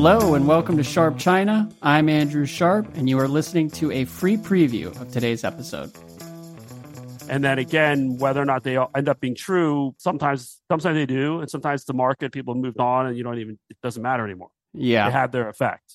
Hello and welcome to Sharp China. I'm Andrew Sharp, and you are listening to a free preview of today's episode. And then again, whether or not they end up being true, sometimes sometimes they do, and sometimes the market people moved on, and you don't even it doesn't matter anymore. Yeah, they had their effect.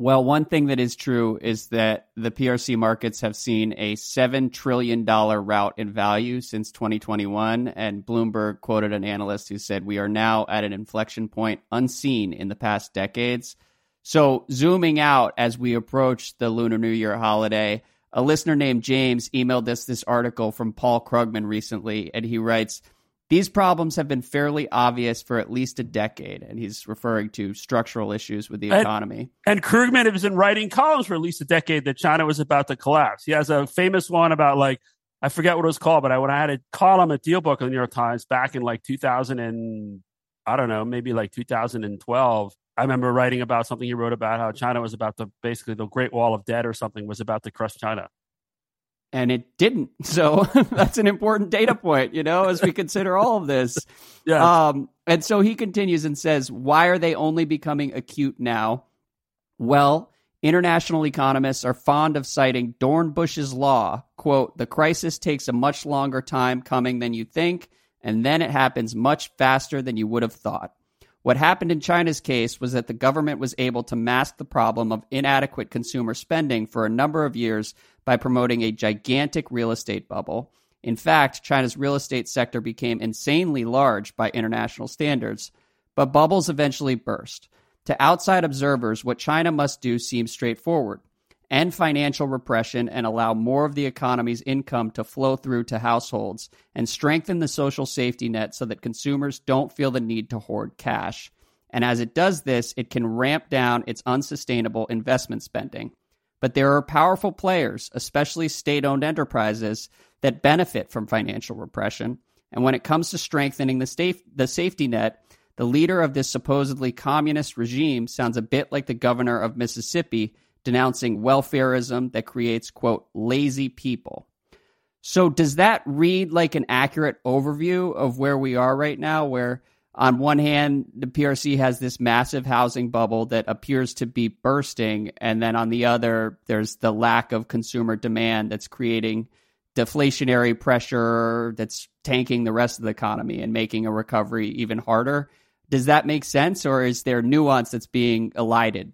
Well, one thing that is true is that the PRC markets have seen a $7 trillion rout in value since 2021. And Bloomberg quoted an analyst who said, We are now at an inflection point unseen in the past decades. So, zooming out as we approach the Lunar New Year holiday, a listener named James emailed us this article from Paul Krugman recently, and he writes, these problems have been fairly obvious for at least a decade, and he's referring to structural issues with the economy. And, and Krugman has been writing columns for at least a decade that China was about to collapse. He has a famous one about like I forget what it was called, but I when I had a column at Dealbook in the New York Times back in like 2000 and I don't know, maybe like 2012. I remember writing about something he wrote about how China was about to basically the Great Wall of Debt or something was about to crush China and it didn't. So that's an important data point, you know, as we consider all of this. Yeah. Um, and so he continues and says, why are they only becoming acute now? Well, international economists are fond of citing Dornbusch's law. Quote, the crisis takes a much longer time coming than you think, and then it happens much faster than you would have thought. What happened in China's case was that the government was able to mask the problem of inadequate consumer spending for a number of years by promoting a gigantic real estate bubble. In fact, China's real estate sector became insanely large by international standards, but bubbles eventually burst. To outside observers, what China must do seems straightforward end financial repression and allow more of the economy's income to flow through to households, and strengthen the social safety net so that consumers don't feel the need to hoard cash. And as it does this, it can ramp down its unsustainable investment spending. But there are powerful players, especially state owned enterprises, that benefit from financial repression. And when it comes to strengthening the, the safety net, the leader of this supposedly communist regime sounds a bit like the governor of Mississippi denouncing welfareism that creates, quote, lazy people. So, does that read like an accurate overview of where we are right now? Where, on one hand, the PRC has this massive housing bubble that appears to be bursting, and then on the other, there's the lack of consumer demand that's creating deflationary pressure that's tanking the rest of the economy and making a recovery even harder. Does that make sense, or is there nuance that's being elided?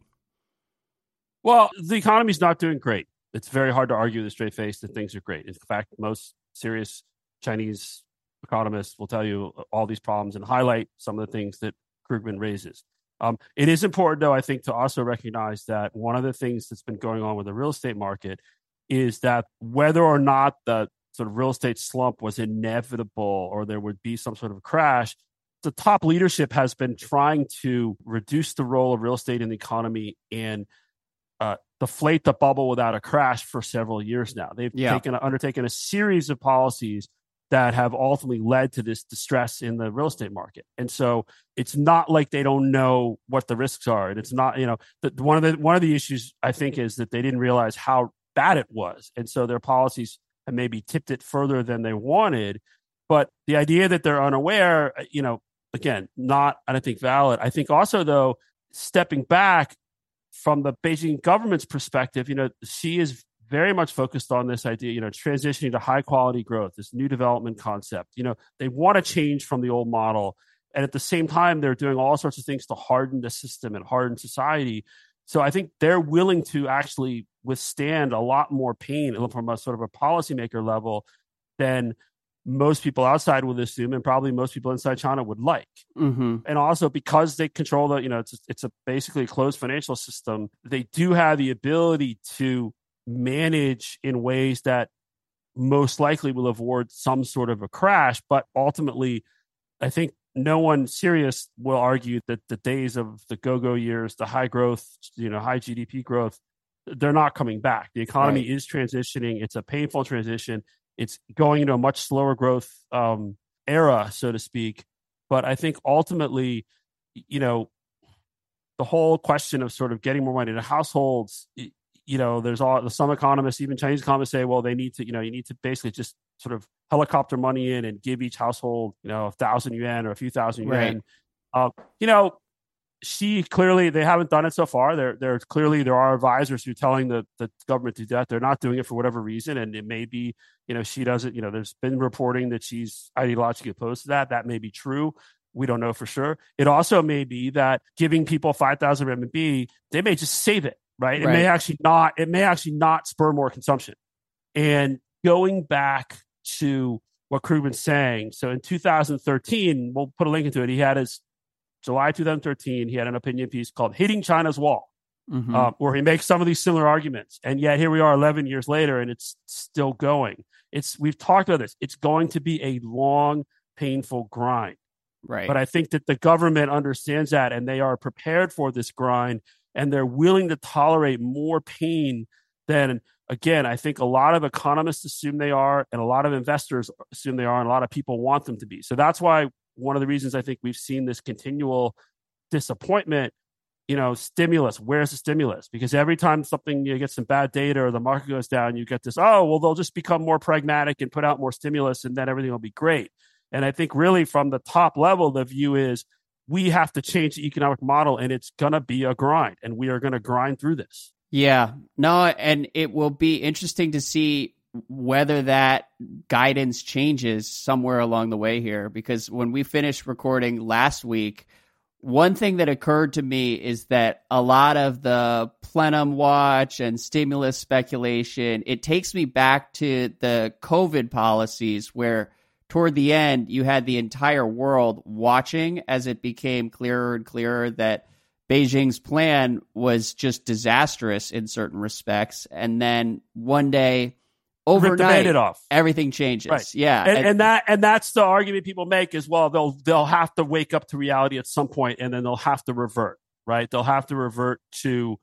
Well, the economy's not doing great. It's very hard to argue with a straight face that things are great. In fact, most serious Chinese economists will tell you all these problems and highlight some of the things that Krugman raises. Um, it is important, though, I think, to also recognize that one of the things that's been going on with the real estate market is that whether or not the sort of real estate slump was inevitable or there would be some sort of crash, the top leadership has been trying to reduce the role of real estate in the economy and uh, deflate the bubble without a crash for several years now. They've yeah. taken undertaken a series of policies that have ultimately led to this distress in the real estate market. And so it's not like they don't know what the risks are. And it's not, you know, the, one of the one of the issues I think is that they didn't realize how bad it was. And so their policies have maybe tipped it further than they wanted. But the idea that they're unaware, uh, you know, again, not I don't think valid. I think also though, stepping back, from the Beijing government's perspective, you know, Xi is very much focused on this idea, you know, transitioning to high quality growth, this new development concept. You know, they want to change from the old model. And at the same time, they're doing all sorts of things to harden the system and harden society. So I think they're willing to actually withstand a lot more pain from a sort of a policymaker level than most people outside would assume, and probably most people inside China would like. Mm-hmm. And also because they control the, you know, it's it's a basically closed financial system. They do have the ability to manage in ways that most likely will avoid some sort of a crash. But ultimately, I think no one serious will argue that the days of the go-go years, the high growth, you know, high GDP growth, they're not coming back. The economy right. is transitioning. It's a painful transition it's going into a much slower growth um, era, so to speak. But I think ultimately, you know, the whole question of sort of getting more money to households, you know, there's all some economists, even Chinese economists say, well, they need to, you know, you need to basically just sort of helicopter money in and give each household, you know, a thousand yuan or a few thousand yuan. Right. Uh, you know, Xi clearly they haven't done it so far. There, there clearly there are advisors who are telling the the government to do that. They're not doing it for whatever reason, and it may be you know Xi doesn't. You know, there's been reporting that Xi's ideologically opposed to that. That may be true. We don't know for sure. It also may be that giving people five thousand RMB, they may just save it. Right? It right. may actually not. It may actually not spur more consumption. And going back to what Krugman's saying. So in 2013, we'll put a link into it. He had his July 2013, he had an opinion piece called Hitting China's Wall, mm-hmm. uh, where he makes some of these similar arguments. And yet here we are 11 years later and it's still going. It's We've talked about this. It's going to be a long, painful grind. Right. But I think that the government understands that and they are prepared for this grind and they're willing to tolerate more pain than again, I think a lot of economists assume they are, and a lot of investors assume they are, and a lot of people want them to be. So that's why one of the reasons I think we've seen this continual disappointment. You know, stimulus. Where's the stimulus? Because every time something you get some bad data or the market goes down, you get this. Oh, well, they'll just become more pragmatic and put out more stimulus, and then everything will be great. And I think really from the top level, the view is we have to change the economic model, and it's going to be a grind, and we are going to grind through this. Yeah, no, and it will be interesting to see whether that guidance changes somewhere along the way here because when we finished recording last week one thing that occurred to me is that a lot of the plenum watch and stimulus speculation it takes me back to the covid policies where toward the end you had the entire world watching as it became clearer and clearer that Beijing's plan was just disastrous in certain respects. And then one day overnight it off. everything changes. Right. Yeah. And, and, and, that and that's the argument people make as well. They'll they'll have to wake up to reality at some point and then they'll have to revert, right? They'll have to revert to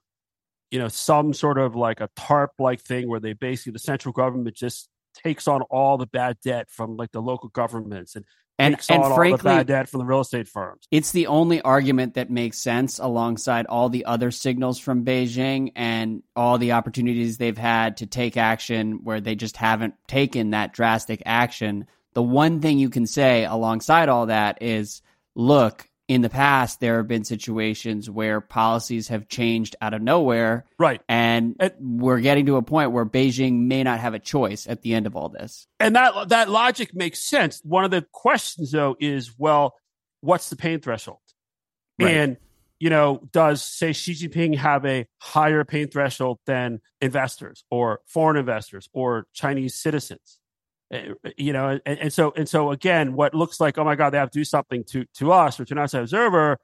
you know some sort of like a tarp like thing where they basically the central government just takes on all the bad debt from like the local governments and and, and frankly, bad debt from the real estate firms. It's the only argument that makes sense alongside all the other signals from Beijing and all the opportunities they've had to take action where they just haven't taken that drastic action. The one thing you can say alongside all that is look, in the past, there have been situations where policies have changed out of nowhere. Right. And, and we're getting to a point where Beijing may not have a choice at the end of all this. And that, that logic makes sense. One of the questions, though, is well, what's the pain threshold? Right. And, you know, does, say, Xi Jinping have a higher pain threshold than investors or foreign investors or Chinese citizens? You know, and, and, so and so again, what looks like oh my god, they have to do something to to us or to an outside observer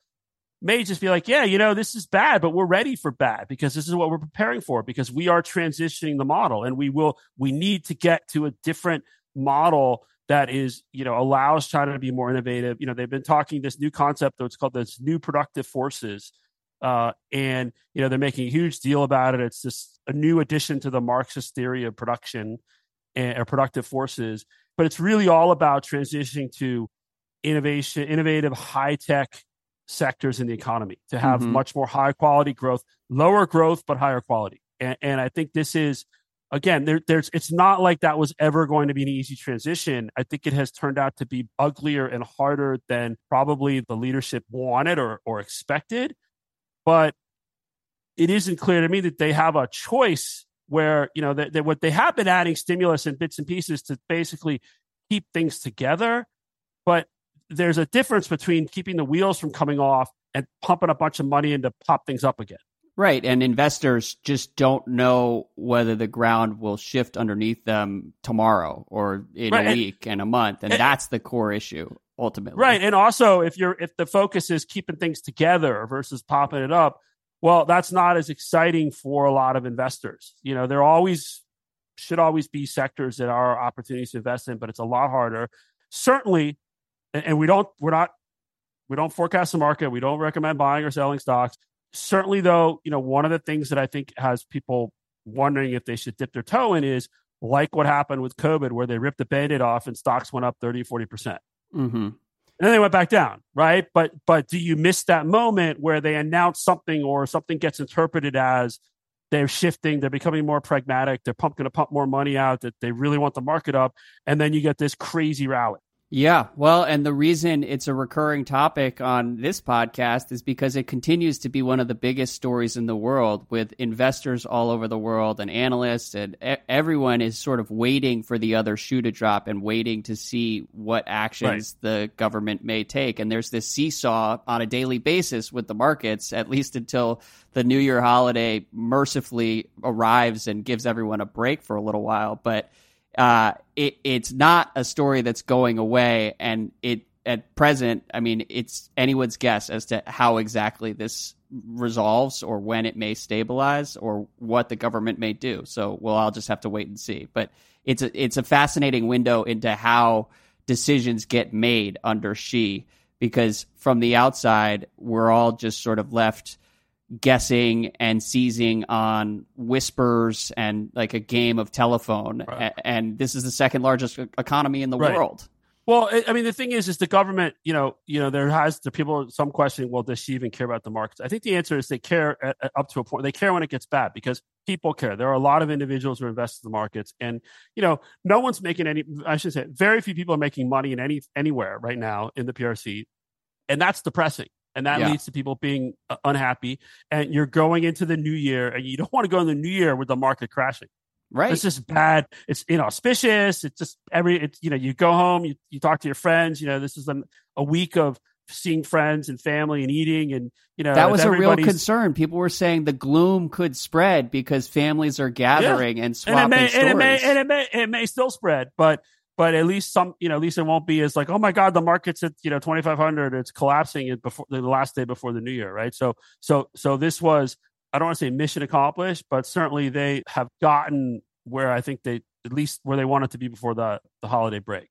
may just be like, yeah, you know, this is bad, but we're ready for bad because this is what we're preparing for because we are transitioning the model and we will we need to get to a different model that is you know allows China to be more innovative. You know, they've been talking this new concept that's called this new productive forces. Uh, and you know they're making a huge deal about it. It's just a new addition to the Marxist theory of production, and, or productive forces. But it's really all about transitioning to innovation, innovative, high tech sectors in the economy to have mm-hmm. much more high quality growth, lower growth, but higher quality. And, and I think this is, again, there, there's, it's not like that was ever going to be an easy transition. I think it has turned out to be uglier and harder than probably the leadership wanted or, or expected. But it isn't clear to me that they have a choice where you know that, that what they have been adding stimulus and bits and pieces to basically keep things together but there's a difference between keeping the wheels from coming off and pumping a bunch of money in to pop things up again right and investors just don't know whether the ground will shift underneath them tomorrow or in right. a week and, and a month and, and that's the core issue ultimately right and also if you're if the focus is keeping things together versus popping it up well, that's not as exciting for a lot of investors. You know, there always should always be sectors that are opportunities to invest in, but it's a lot harder. Certainly, and we don't we're not we don't forecast the market. We don't recommend buying or selling stocks. Certainly, though, you know, one of the things that I think has people wondering if they should dip their toe in is like what happened with COVID, where they ripped the band-aid off and stocks went up 30, 40%. percent mm-hmm and then they went back down, right? But but do you miss that moment where they announce something or something gets interpreted as they're shifting, they're becoming more pragmatic, they're going to pump more money out, that they really want the market up, and then you get this crazy rally. Yeah, well, and the reason it's a recurring topic on this podcast is because it continues to be one of the biggest stories in the world with investors all over the world and analysts and everyone is sort of waiting for the other shoe to drop and waiting to see what actions right. the government may take. And there's this seesaw on a daily basis with the markets, at least until the New Year holiday mercifully arrives and gives everyone a break for a little while. But uh, it, it's not a story that's going away, and it at present, I mean, it's anyone's guess as to how exactly this resolves or when it may stabilize or what the government may do. So we'll all just have to wait and see. But it's a, it's a fascinating window into how decisions get made under Xi because from the outside, we're all just sort of left guessing and seizing on whispers and like a game of telephone. Right. And this is the second largest economy in the right. world. Well, I mean, the thing is, is the government. You know, you know, there has the people some questioning. Well, does Xi even care about the markets? I think the answer is they care at, at, up to a point. They care when it gets bad because people care. There are a lot of individuals who invest in the markets, and you know, no one's making any. I should say, very few people are making money in any anywhere right now in the PRC, and that's depressing and that yeah. leads to people being uh, unhappy. And you're going into the new year, and you don't want to go in the new year with the market crashing. Right. It's just bad. It's inauspicious. It's just every. It's you know you go home, you you talk to your friends. You know this is a, a week of seeing friends and family and eating and you know that was a real concern people were saying the gloom could spread because families are gathering yeah. and swapping and it may, stories. And it may, and it may it may still spread but but at least some, you know, at least it won't be as like, oh my God, the market's at, you know, 2,500, it's collapsing it before the last day before the new year. Right. So, so, so this was, I don't want to say mission accomplished, but certainly they have gotten where I think they, at least where they wanted to be before the, the holiday break.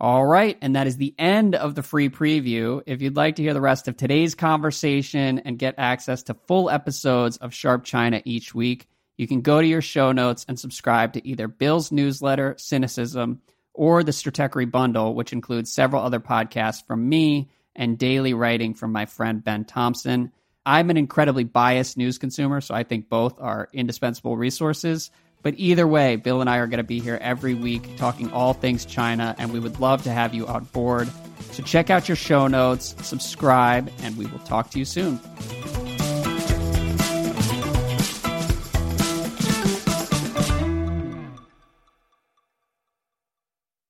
All right. And that is the end of the free preview. If you'd like to hear the rest of today's conversation and get access to full episodes of Sharp China each week, you can go to your show notes and subscribe to either Bill's newsletter, Sinocism, or the Stratechery Bundle, which includes several other podcasts from me and daily writing from my friend Ben Thompson. I'm an incredibly biased news consumer, so I think both are indispensable resources. But either way, Bill and I are going to be here every week talking all things China, and we would love to have you on board. So check out your show notes, subscribe, and we will talk to you soon.